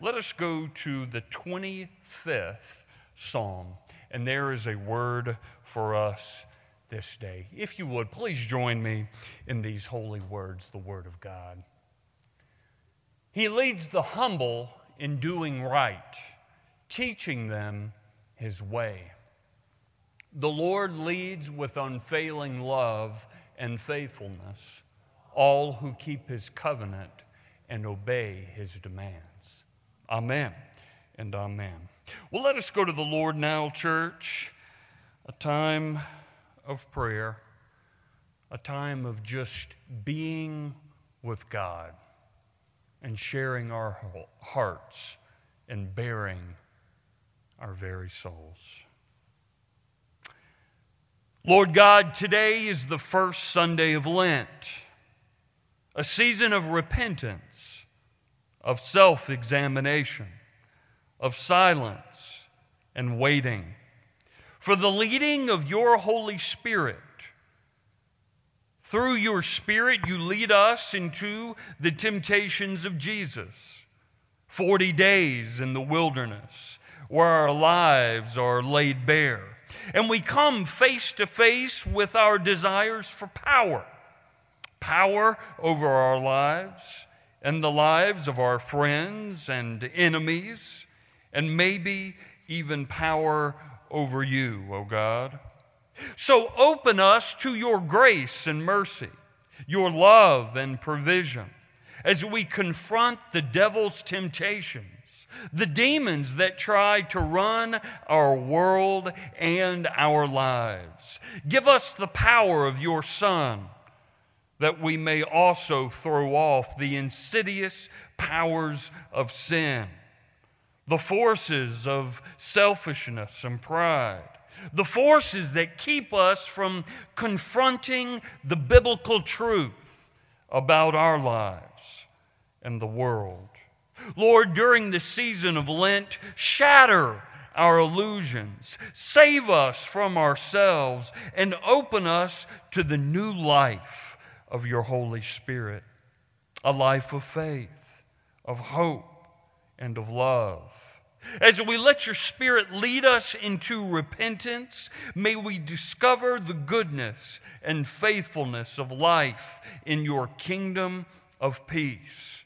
let us go to the 25th Psalm. And there is a word for us this day. If you would, please join me in these holy words, the Word of God. He leads the humble in doing right, teaching them His way. The Lord leads with unfailing love and faithfulness all who keep His covenant and obey His demands. Amen and amen. Well, let us go to the Lord now, church. A time of prayer, a time of just being with God and sharing our hearts and bearing our very souls. Lord God, today is the first Sunday of Lent, a season of repentance, of self examination, of silence and waiting for the leading of your Holy Spirit. Through your Spirit, you lead us into the temptations of Jesus. 40 days in the wilderness where our lives are laid bare. And we come face to face with our desires for power power over our lives and the lives of our friends and enemies, and maybe even power over you, O God. So open us to your grace and mercy, your love and provision, as we confront the devil's temptations, the demons that try to run our world and our lives. Give us the power of your Son, that we may also throw off the insidious powers of sin the forces of selfishness and pride, the forces that keep us from confronting the biblical truth about our lives and the world. Lord, during the season of Lent, shatter our illusions, save us from ourselves, and open us to the new life of your Holy Spirit a life of faith, of hope, and of love. As we let your Spirit lead us into repentance, may we discover the goodness and faithfulness of life in your kingdom of peace.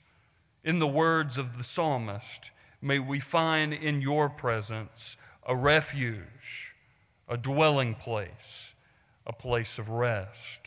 In the words of the psalmist, may we find in your presence a refuge, a dwelling place, a place of rest.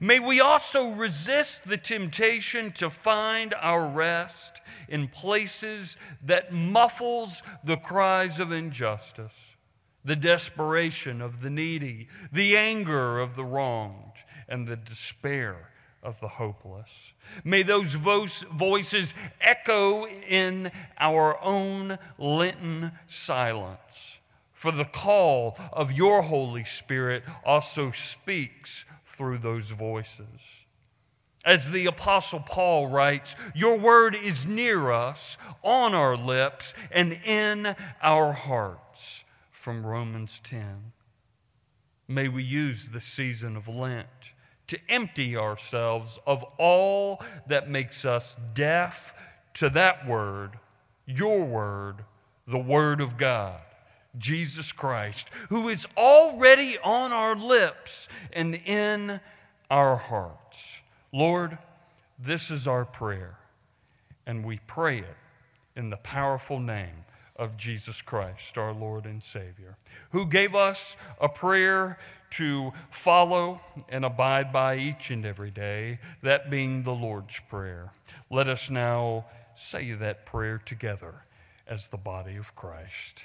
May we also resist the temptation to find our rest in places that muffles the cries of injustice, the desperation of the needy, the anger of the wronged, and the despair of the hopeless. May those voices echo in our own Lenten silence. For the call of your Holy Spirit also speaks through those voices. As the Apostle Paul writes, Your word is near us, on our lips, and in our hearts. From Romans 10. May we use the season of Lent to empty ourselves of all that makes us deaf to that word, your word, the Word of God, Jesus Christ, who is already on our lips and in our hearts. Lord, this is our prayer, and we pray it in the powerful name of Jesus Christ, our Lord and Savior, who gave us a prayer to follow and abide by each and every day, that being the Lord's Prayer. Let us now say that prayer together as the body of Christ.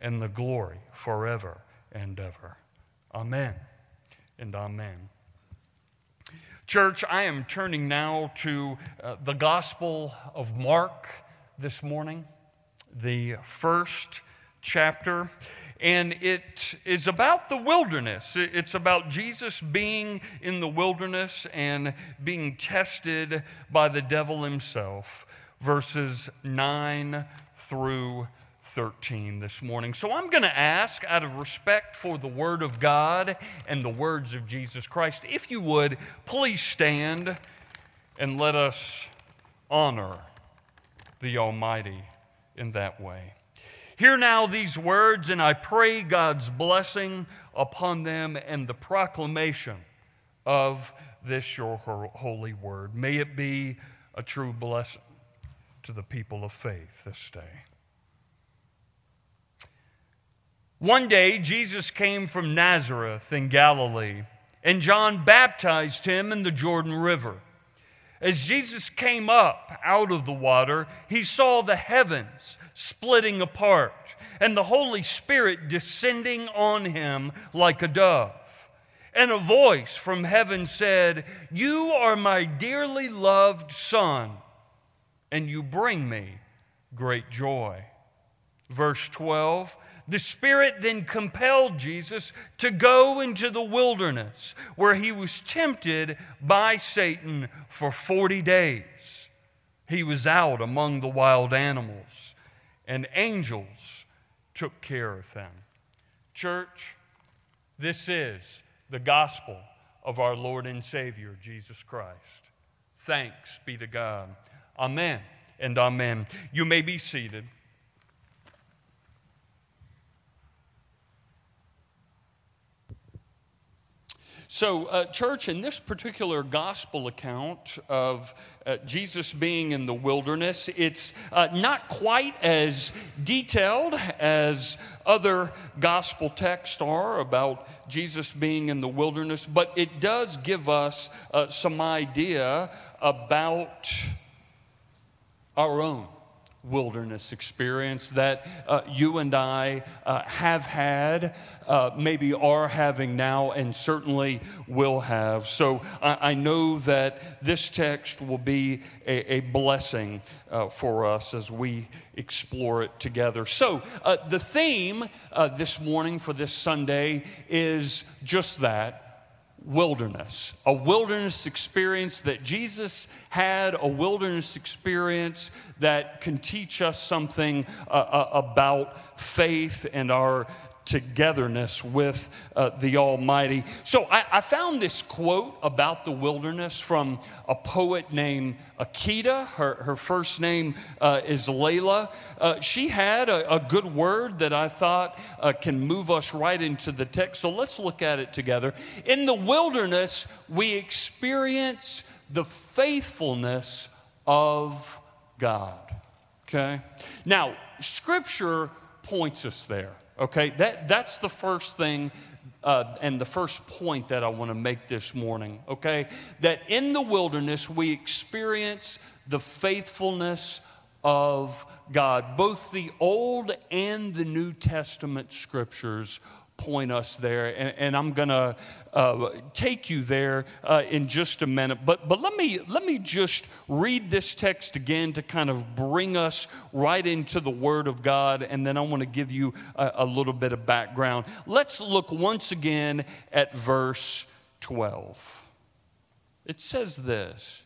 and the glory forever and ever. Amen and amen. Church, I am turning now to uh, the Gospel of Mark, this morning, the first chapter, and it is about the wilderness. It's about Jesus being in the wilderness and being tested by the devil himself, verses 9 through 13 this morning. So I'm going to ask, out of respect for the Word of God and the words of Jesus Christ, if you would, please stand and let us honor the Almighty in that way. Hear now these words, and I pray God's blessing upon them and the proclamation of this your holy word. May it be a true blessing to the people of faith this day. One day, Jesus came from Nazareth in Galilee, and John baptized him in the Jordan River. As Jesus came up out of the water, he saw the heavens splitting apart and the Holy Spirit descending on him like a dove. And a voice from heaven said, You are my dearly loved Son, and you bring me great joy. Verse 12 the Spirit then compelled Jesus to go into the wilderness where he was tempted by Satan for 40 days. He was out among the wild animals, and angels took care of him. Church, this is the gospel of our Lord and Savior, Jesus Christ. Thanks be to God. Amen and amen. You may be seated. So, uh, church, in this particular gospel account of uh, Jesus being in the wilderness, it's uh, not quite as detailed as other gospel texts are about Jesus being in the wilderness, but it does give us uh, some idea about our own wilderness experience that uh, you and I uh, have had, uh, maybe are having now, and certainly will have. So I, I know that this text will be a, a blessing uh, for us as we explore it together. So uh, the theme uh, this morning for this Sunday is just that wilderness, a wilderness experience that Jesus had, a wilderness experience that can teach us something uh, uh, about faith and our togetherness with uh, the Almighty. So I, I, found this quote about the wilderness from a poet named Akita. Her, her first name uh, is Layla. Uh, she had a, a, good word that I thought uh, can move us right into the text. So let's look at it together. In the wilderness, we experience the faithfulness of God. Okay? Now, Scripture points us there. Okay, that, that's the first thing uh, and the first point that I want to make this morning, okay? That in the wilderness we experience the faithfulness of God. Both the Old and the New Testament scriptures point us there, and, and I'm going to uh, take you there uh, in just a minute. But, but let, me, let me just read this text again to kind of bring us right into the Word of God, and then I want to give you a, a little bit of background. Let's look once again at verse 12. It says this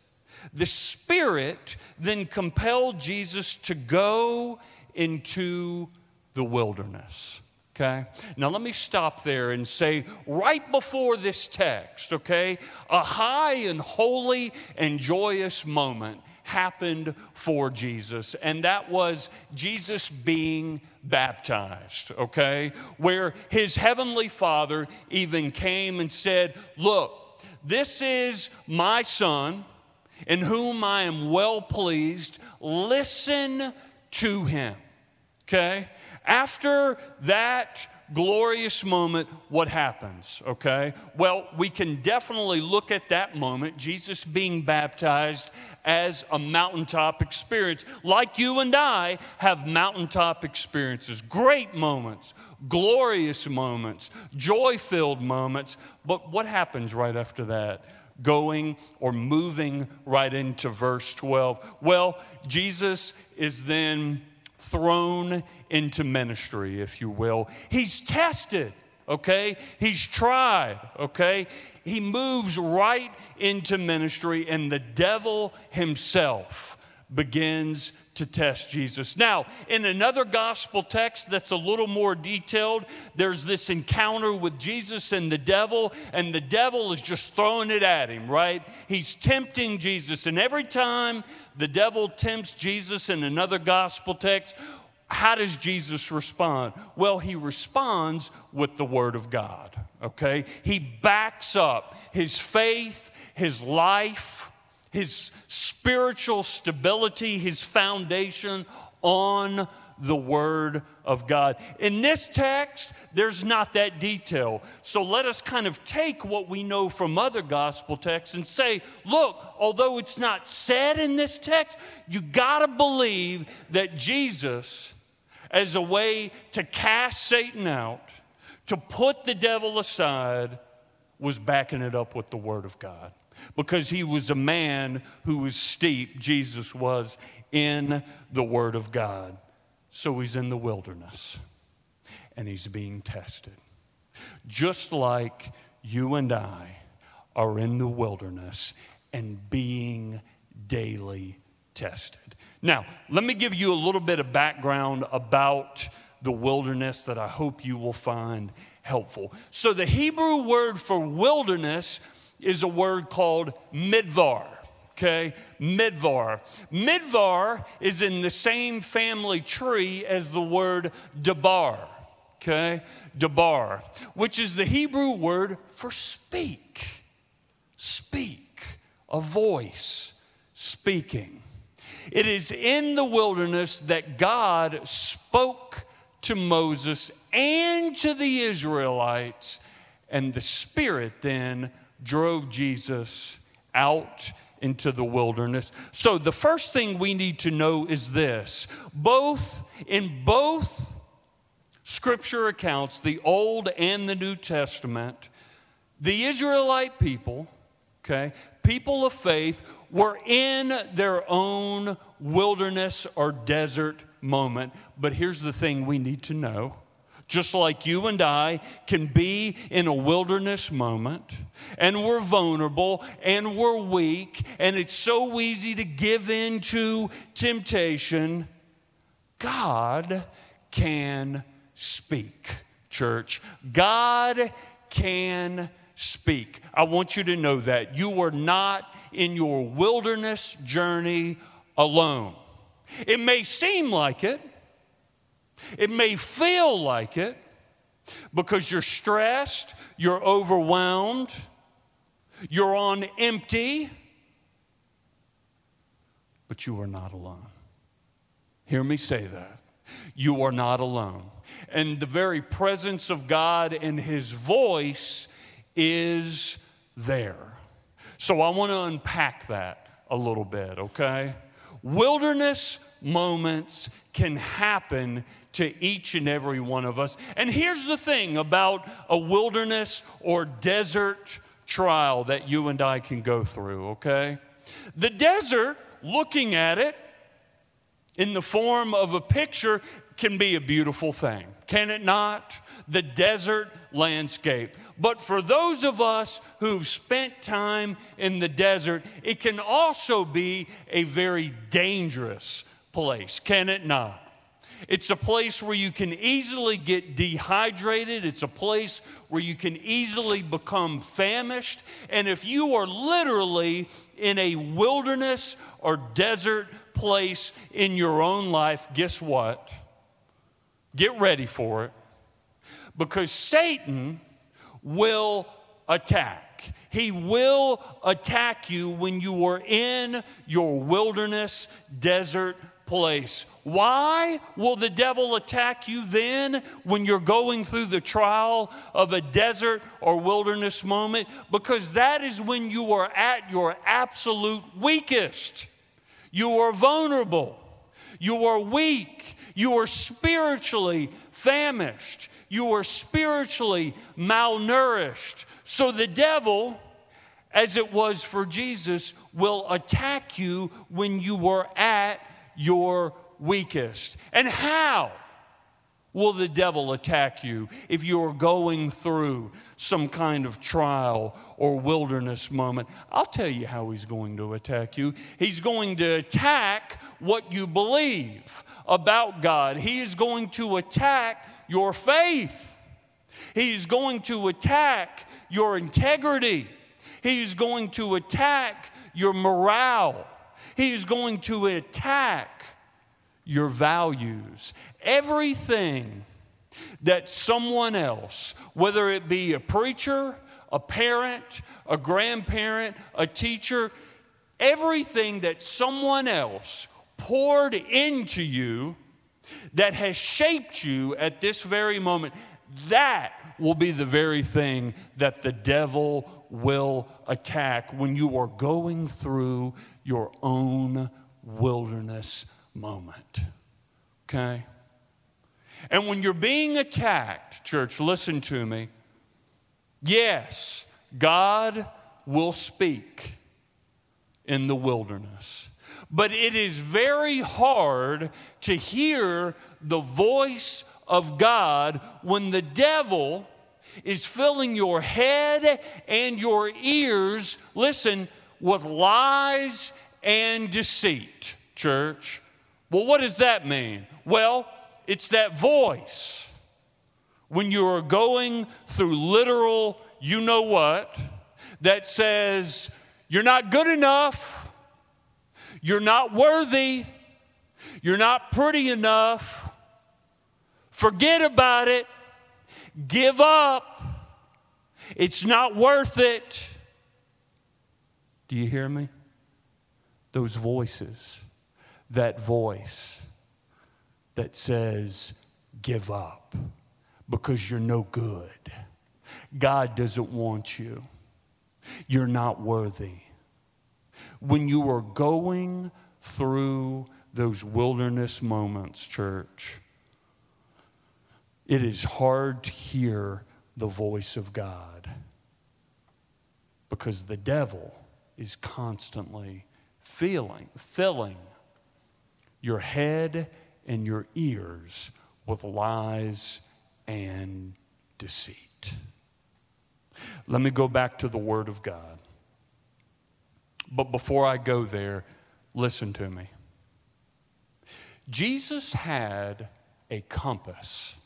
The Spirit then compelled Jesus to go into the wilderness. Okay? Now let me stop there and say, right before this text, okay, a high and holy and joyous moment happened for Jesus, and that was Jesus being baptized, okay? Where his heavenly Father even came and said, Look, this is my Son in whom I am well pleased. Listen to him, okay? After that glorious moment, what happens? Okay? Well, we can definitely look at that moment, Jesus being baptized, as a mountaintop experience. Like you and I have mountaintop experiences, great moments, glorious moments, joy filled moments. But what happens right after that? going or moving right into verse 12. Well, Jesus is then thrown into ministry, if you will. He's tested, okay? He's tried, okay? He moves right into ministry, and the devil himself begins to test Jesus. Now, in another gospel text that's a little more detailed, there's this encounter with Jesus and the devil, and the devil is just throwing it at him, right? He's tempting Jesus, and every time the devil tempts Jesus in another gospel text, how does Jesus respond? Well, he responds with the Word of God, okay? He backs up his faith, his life, his spiritual stability, his foundation on the Word of God. In this text, there's not that detail. So let us kind of take what we know from other gospel texts and say, look, although it's not said in this text, you got to believe that Jesus, as a way to cast Satan out, to put the devil aside, was backing it up with the Word of God because he was a man who was steeped, Jesus was, in the Word of God. So he's in the wilderness and he's being tested. Just like you and I are in the wilderness and being daily tested. Now, let me give you a little bit of background about the wilderness that I hope you will find helpful. So, the Hebrew word for wilderness is a word called midvar. Okay, midvar. Midvar is in the same family tree as the word debar. Okay, debar, which is the Hebrew word for speak. Speak, a voice speaking. It is in the wilderness that God spoke to Moses and to the Israelites, and the Spirit then drove Jesus out into the wilderness. So the first thing we need to know is this. Both in both scripture accounts, the Old and the New Testament, the Israelite people, okay, people of faith were in their own wilderness or desert moment. But here's the thing we need to know just like you and I can be in a wilderness moment, and we're vulnerable and we're weak, and it's so easy to give in to temptation. God can speak, church. God can speak. I want you to know that. You are not in your wilderness journey alone. It may seem like it. It may feel like it because you're stressed, you're overwhelmed, you're on empty, but you are not alone. Hear me say that. You are not alone. And the very presence of God and His voice is there. So I want to unpack that a little bit, okay? Wilderness moments can happen to each and every one of us. And here's the thing about a wilderness or desert trial that you and I can go through, okay? The desert, looking at it in the form of a picture, can be a beautiful thing, can it not? The desert landscape. But for those of us who've spent time in the desert, it can also be a very dangerous place, can it not? It's a place where you can easily get dehydrated. It's a place where you can easily become famished. And if you are literally in a wilderness or desert place in your own life, guess what? Get ready for it. Because Satan will attack. He will attack you when you are in your wilderness, desert place. Why will the devil attack you then when you're going through the trial of a desert or wilderness moment? Because that is when you are at your absolute weakest. You are vulnerable. You are weak. You are spiritually famished. You are spiritually malnourished. So the devil, as it was for Jesus, will attack you when you were at your weakest. And how? will the devil attack you if you are going through some kind of trial or wilderness moment? I'll tell you how he's going to attack you. He's going to attack what you believe about God, he is going to attack your faith, he is going to attack your integrity, he is going to attack your morale, he's going to attack your values. Everything that someone else, whether it be a preacher, a parent, a grandparent, a teacher, everything that someone else poured into you that has shaped you at this very moment, that will be the very thing that the devil will attack when you are going through your own wilderness moment. Okay? And when you're being attacked, church, listen to me. Yes, God will speak in the wilderness. But it is very hard to hear the voice of God when the devil is filling your head and your ears, listen, with lies and deceit, church. Well, what does that mean? Well, it's that voice when you are going through literal, you know what, that says, You're not good enough, you're not worthy, you're not pretty enough, forget about it, give up, it's not worth it. Do you hear me? Those voices that voice that says, give up because you're no good. God doesn't want you. You're not worthy. When you are going through those wilderness moments, church, it is hard to hear the voice of God because the devil is constantly feeling, filling your head and your ears with lies and deceit. Let me go back to the Word of God. But before I go there, listen to me. Jesus had a compass,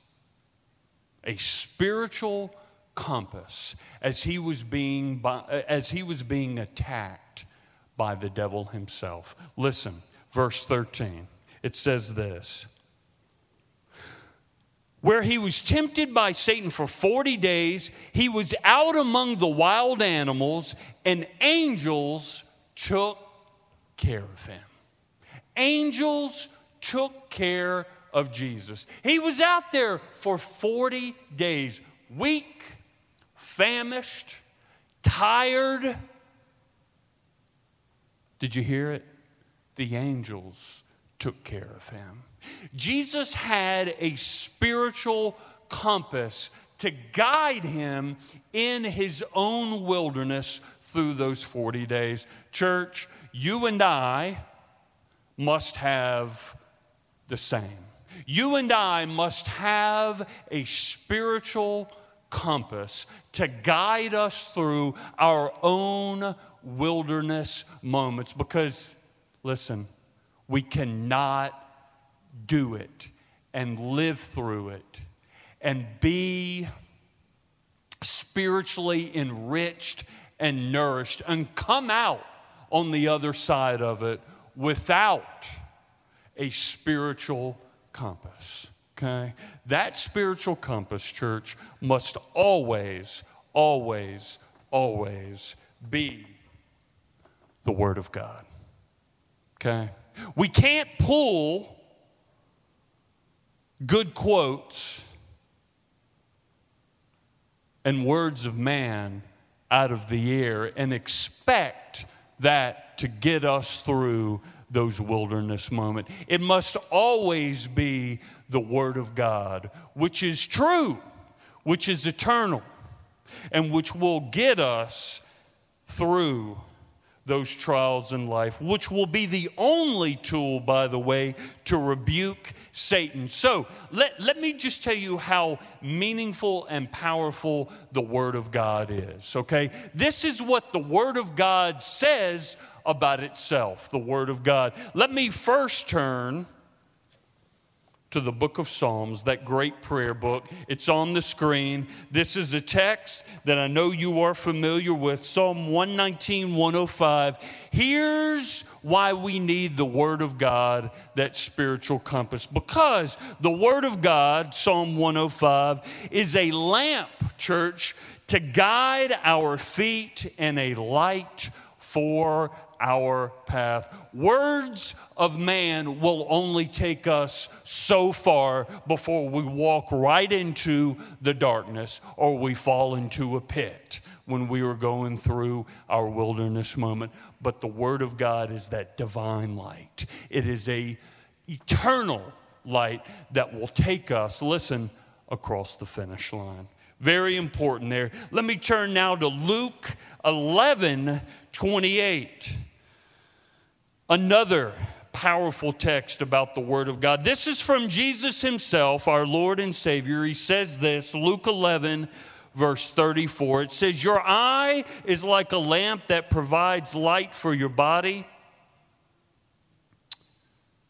a spiritual compass, as he was being, as he was being attacked by the devil himself. Listen, verse 13. It says this Where he was tempted by Satan for 40 days, he was out among the wild animals, and angels took care of him. Angels took care of Jesus. He was out there for 40 days, weak, famished, tired. Did you hear it? the angels took care of him. Jesus had a spiritual compass to guide him in his own wilderness through those 40 days. Church, you and I must have the same. You and I must have a spiritual compass to guide us through our own wilderness moments because Listen, we cannot do it and live through it and be spiritually enriched and nourished and come out on the other side of it without a spiritual compass. Okay? That spiritual compass, church, must always, always, always be the Word of God. Okay? We can't pull good quotes and words of man out of the air and expect that to get us through those wilderness moments. It must always be the Word of God, which is true, which is eternal, and which will get us through those trials in life, which will be the only tool, by the way, to rebuke Satan. So let, let me just tell you how meaningful and powerful the Word of God is, okay? This is what the Word of God says about itself, the Word of God. Let me first turn to the book of Psalms, that great prayer book. It's on the screen. This is a text that I know you are familiar with Psalm 119, 105. Here's why we need the Word of God, that spiritual compass. Because the Word of God, Psalm 105, is a lamp, church, to guide our feet and a light for our path. Words of man will only take us so far before we walk right into the darkness or we fall into a pit when we were going through our wilderness moment. But the Word of God is that divine light. It is a eternal light that will take us, listen, across the finish line. Very important there. Let me turn now to Luke 11 28. Another powerful text about the Word of God. This is from Jesus Himself, our Lord and Savior. He says this, Luke 11, verse 34. It says, Your eye is like a lamp that provides light for your body.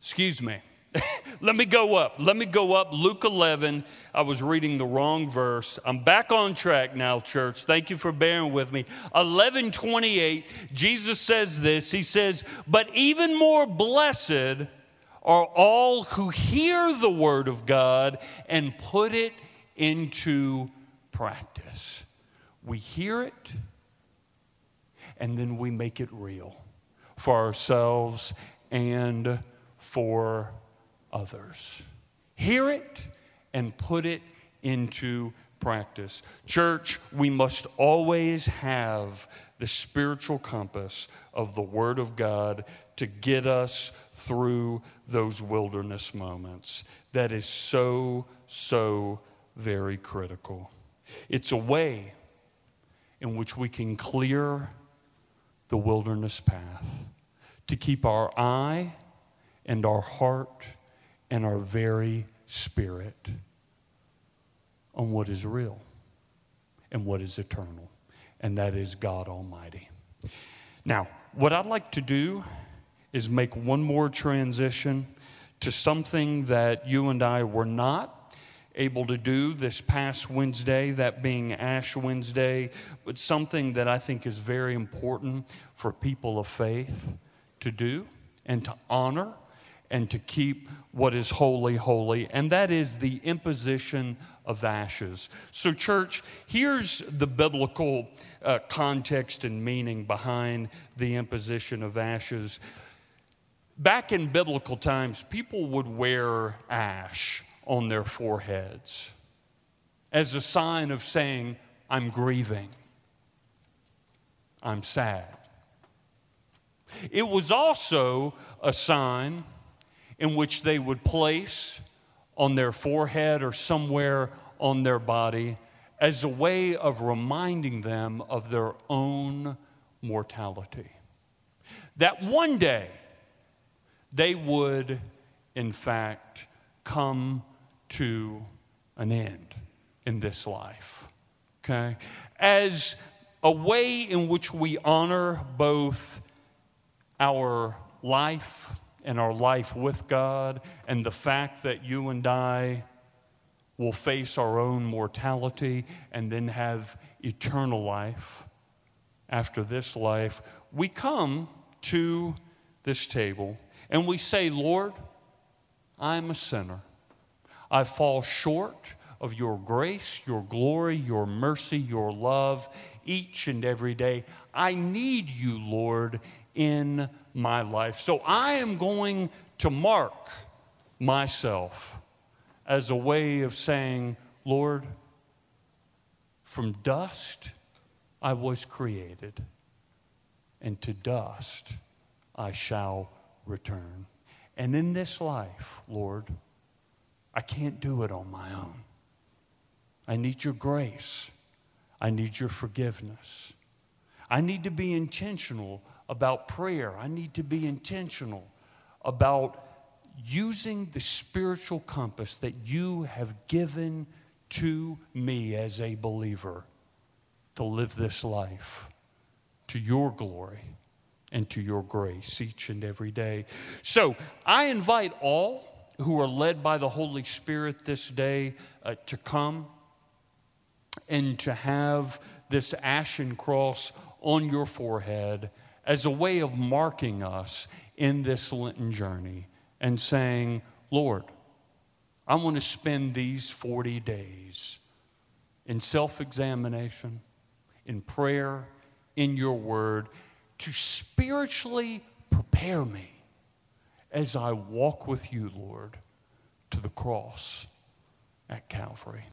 Excuse me. Let me go up. Let me go up. Luke 11. I was reading the wrong verse. I'm back on track now, church. Thank you for bearing with me. 1128, Jesus says this. He says, But even more blessed are all who hear the word of God and put it into practice. We hear it and then we make it real for ourselves and for others. Hear it and put it into practice. Church, we must always have the spiritual compass of the Word of God to get us through those wilderness moments. That is so, so very critical. It's a way in which we can clear the wilderness path, to keep our eye and our heart and our very spirit on what is real and what is eternal, and that is God Almighty. Now, what I'd like to do is make one more transition to something that you and I were not able to do this past Wednesday, that being Ash Wednesday, but something that I think is very important for people of faith to do and to honor and to keep what is holy, holy, and that is the imposition of ashes. So, church, here's the biblical uh, context and meaning behind the imposition of ashes. Back in biblical times, people would wear ash on their foreheads as a sign of saying, I'm grieving, I'm sad. It was also a sign in which they would place on their forehead or somewhere on their body as a way of reminding them of their own mortality. That one day they would, in fact, come to an end in this life. Okay? As a way in which we honor both our life in our life with God and the fact that you and I will face our own mortality and then have eternal life after this life, we come to this table and we say, Lord, I'm a sinner. I fall short of your grace, your glory, your mercy, your love each and every day. I need you, Lord, in my life. So I am going to mark myself as a way of saying, Lord, from dust I was created, and to dust I shall return. And in this life, Lord, I can't do it on my own. I need your grace. I need your forgiveness. I need to be intentional about prayer. I need to be intentional about using the spiritual compass that you have given to me as a believer to live this life to your glory and to your grace each and every day. So I invite all who are led by the Holy Spirit this day uh, to come and to have this ashen cross on your forehead as a way of marking us in this Lenten journey and saying, Lord, I want to spend these 40 days in self examination, in prayer, in your word, to spiritually prepare me as I walk with you, Lord, to the cross at Calvary.